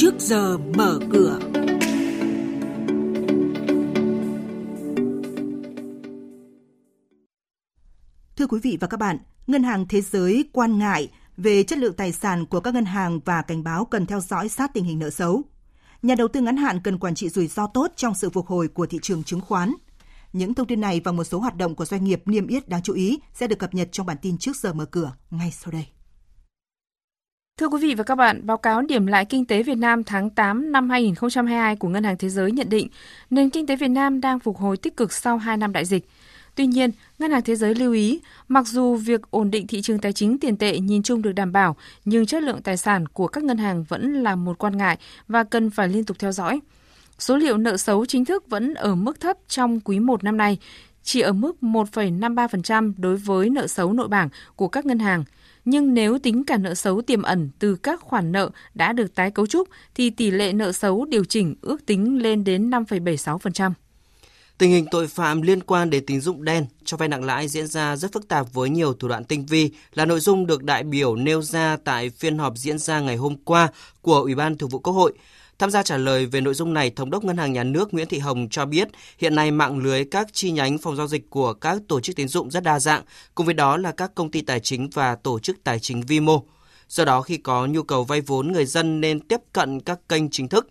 trước giờ mở cửa. Thưa quý vị và các bạn, Ngân hàng Thế giới quan ngại về chất lượng tài sản của các ngân hàng và cảnh báo cần theo dõi sát tình hình nợ xấu. Nhà đầu tư ngắn hạn cần quản trị rủi ro tốt trong sự phục hồi của thị trường chứng khoán. Những thông tin này và một số hoạt động của doanh nghiệp niêm yết đáng chú ý sẽ được cập nhật trong bản tin trước giờ mở cửa ngay sau đây. Thưa quý vị và các bạn, báo cáo điểm lại kinh tế Việt Nam tháng 8 năm 2022 của Ngân hàng Thế giới nhận định nền kinh tế Việt Nam đang phục hồi tích cực sau 2 năm đại dịch. Tuy nhiên, Ngân hàng Thế giới lưu ý, mặc dù việc ổn định thị trường tài chính tiền tệ nhìn chung được đảm bảo, nhưng chất lượng tài sản của các ngân hàng vẫn là một quan ngại và cần phải liên tục theo dõi. Số liệu nợ xấu chính thức vẫn ở mức thấp trong quý 1 năm nay, chỉ ở mức 1,53% đối với nợ xấu nội bảng của các ngân hàng – nhưng nếu tính cả nợ xấu tiềm ẩn từ các khoản nợ đã được tái cấu trúc thì tỷ lệ nợ xấu điều chỉnh ước tính lên đến 5,76%. Tình hình tội phạm liên quan đến tín dụng đen, cho vay nặng lãi diễn ra rất phức tạp với nhiều thủ đoạn tinh vi là nội dung được đại biểu nêu ra tại phiên họp diễn ra ngày hôm qua của Ủy ban Thường vụ Quốc hội. Tham gia trả lời về nội dung này, Thống đốc Ngân hàng Nhà nước Nguyễn Thị Hồng cho biết hiện nay mạng lưới các chi nhánh phòng giao dịch của các tổ chức tín dụng rất đa dạng, cùng với đó là các công ty tài chính và tổ chức tài chính vi mô. Do đó khi có nhu cầu vay vốn, người dân nên tiếp cận các kênh chính thức.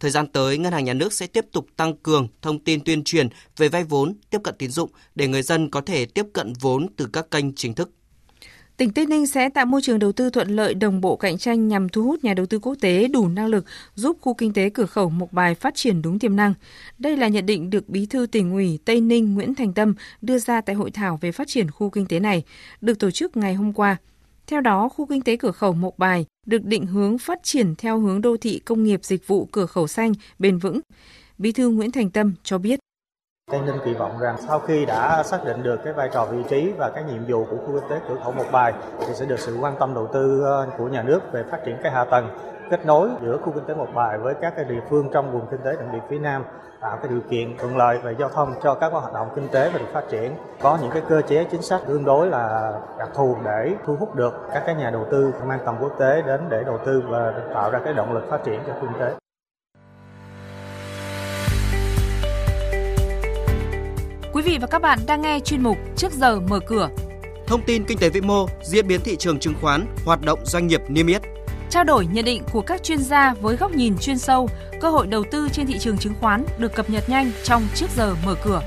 Thời gian tới, Ngân hàng Nhà nước sẽ tiếp tục tăng cường thông tin tuyên truyền về vay vốn, tiếp cận tín dụng để người dân có thể tiếp cận vốn từ các kênh chính thức. Tỉnh Tây Ninh sẽ tạo môi trường đầu tư thuận lợi đồng bộ cạnh tranh nhằm thu hút nhà đầu tư quốc tế đủ năng lực giúp khu kinh tế cửa khẩu Mộc Bài phát triển đúng tiềm năng. Đây là nhận định được Bí thư tỉnh ủy Tây Ninh Nguyễn Thành Tâm đưa ra tại hội thảo về phát triển khu kinh tế này, được tổ chức ngày hôm qua. Theo đó, khu kinh tế cửa khẩu Mộc Bài được định hướng phát triển theo hướng đô thị công nghiệp dịch vụ cửa khẩu xanh bền vững. Bí thư Nguyễn Thành Tâm cho biết Tây Ninh kỳ vọng rằng sau khi đã xác định được cái vai trò vị trí và cái nhiệm vụ của khu kinh tế cửa khẩu Một Bài, thì sẽ được sự quan tâm đầu tư ờ, của nhà nước về phát triển cái hạ tầng kết nối giữa khu kinh tế Một Bài với các cái địa phương trong vùng kinh tế trọng điểm phía Nam, tạo cái điều kiện thuận lợi về giao thông cho các hoạt động kinh tế và được phát triển. Có những cái cơ chế chính sách tương đối là đặc thù để thu hút được các cái nhà đầu tư mang tầm quốc tế đến để đầu tư và tạo ra cái động lực phát triển cho kinh tế. Quý vị và các bạn đang nghe chuyên mục Trước giờ mở cửa. Thông tin kinh tế vĩ mô, diễn biến thị trường chứng khoán, hoạt động doanh nghiệp niêm yết. Trao đổi nhận định của các chuyên gia với góc nhìn chuyên sâu, cơ hội đầu tư trên thị trường chứng khoán được cập nhật nhanh trong Trước giờ mở cửa.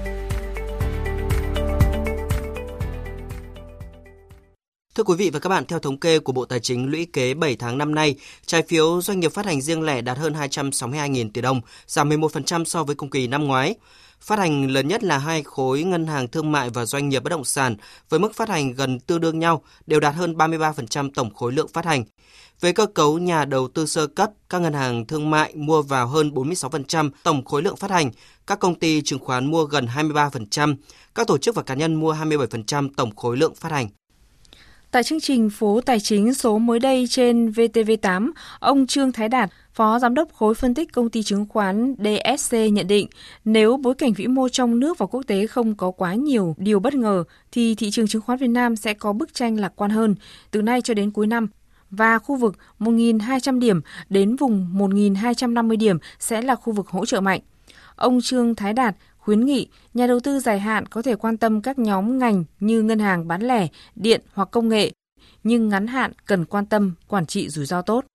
Thưa quý vị và các bạn, theo thống kê của Bộ Tài chính lũy kế 7 tháng năm nay, trái phiếu doanh nghiệp phát hành riêng lẻ đạt hơn 262.000 tỷ đồng, giảm 11% so với cùng kỳ năm ngoái. Phát hành lớn nhất là hai khối ngân hàng thương mại và doanh nghiệp bất động sản với mức phát hành gần tương đương nhau, đều đạt hơn 33% tổng khối lượng phát hành. Về cơ cấu nhà đầu tư sơ cấp, các ngân hàng thương mại mua vào hơn 46% tổng khối lượng phát hành, các công ty chứng khoán mua gần 23%, các tổ chức và cá nhân mua 27% tổng khối lượng phát hành. Tại chương trình Phố Tài chính số mới đây trên VTV8, ông Trương Thái Đạt, Phó Giám đốc khối phân tích công ty chứng khoán DSC nhận định, nếu bối cảnh vĩ mô trong nước và quốc tế không có quá nhiều điều bất ngờ, thì thị trường chứng khoán Việt Nam sẽ có bức tranh lạc quan hơn từ nay cho đến cuối năm và khu vực 1.200 điểm đến vùng 1.250 điểm sẽ là khu vực hỗ trợ mạnh. Ông Trương Thái Đạt khuyến nghị nhà đầu tư dài hạn có thể quan tâm các nhóm ngành như ngân hàng bán lẻ, điện hoặc công nghệ, nhưng ngắn hạn cần quan tâm quản trị rủi ro tốt.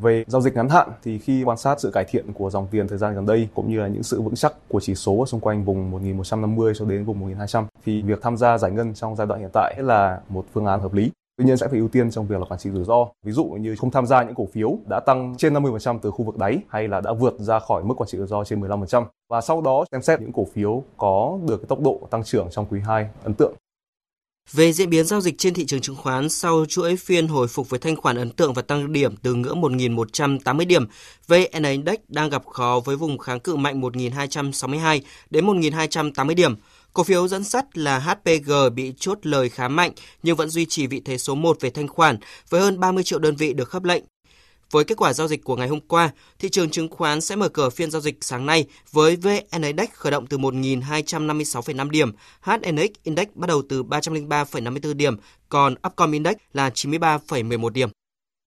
Về giao dịch ngắn hạn thì khi quan sát sự cải thiện của dòng tiền thời gian gần đây, cũng như là những sự vững chắc của chỉ số xung quanh vùng 1150 cho đến vùng 1200 thì việc tham gia giải ngân trong giai đoạn hiện tại là một phương án hợp lý. Tuy nhiên sẽ phải ưu tiên trong việc là quản trị rủi ro. Ví dụ như không tham gia những cổ phiếu đã tăng trên 50% từ khu vực đáy hay là đã vượt ra khỏi mức quản trị rủi ro trên 15% và sau đó xem xét những cổ phiếu có được cái tốc độ tăng trưởng trong quý 2 ấn tượng. Về diễn biến giao dịch trên thị trường chứng khoán sau chuỗi phiên hồi phục với thanh khoản ấn tượng và tăng điểm từ ngưỡng 1.180 điểm, VN Index đang gặp khó với vùng kháng cự mạnh 1.262 đến 1.280 điểm. Cổ phiếu dẫn sắt là HPG bị chốt lời khá mạnh nhưng vẫn duy trì vị thế số 1 về thanh khoản với hơn 30 triệu đơn vị được khớp lệnh. Với kết quả giao dịch của ngày hôm qua, thị trường chứng khoán sẽ mở cửa phiên giao dịch sáng nay với VN Index khởi động từ 1.256,5 điểm, HNX Index bắt đầu từ 303,54 điểm, còn Upcom Index là 93,11 điểm.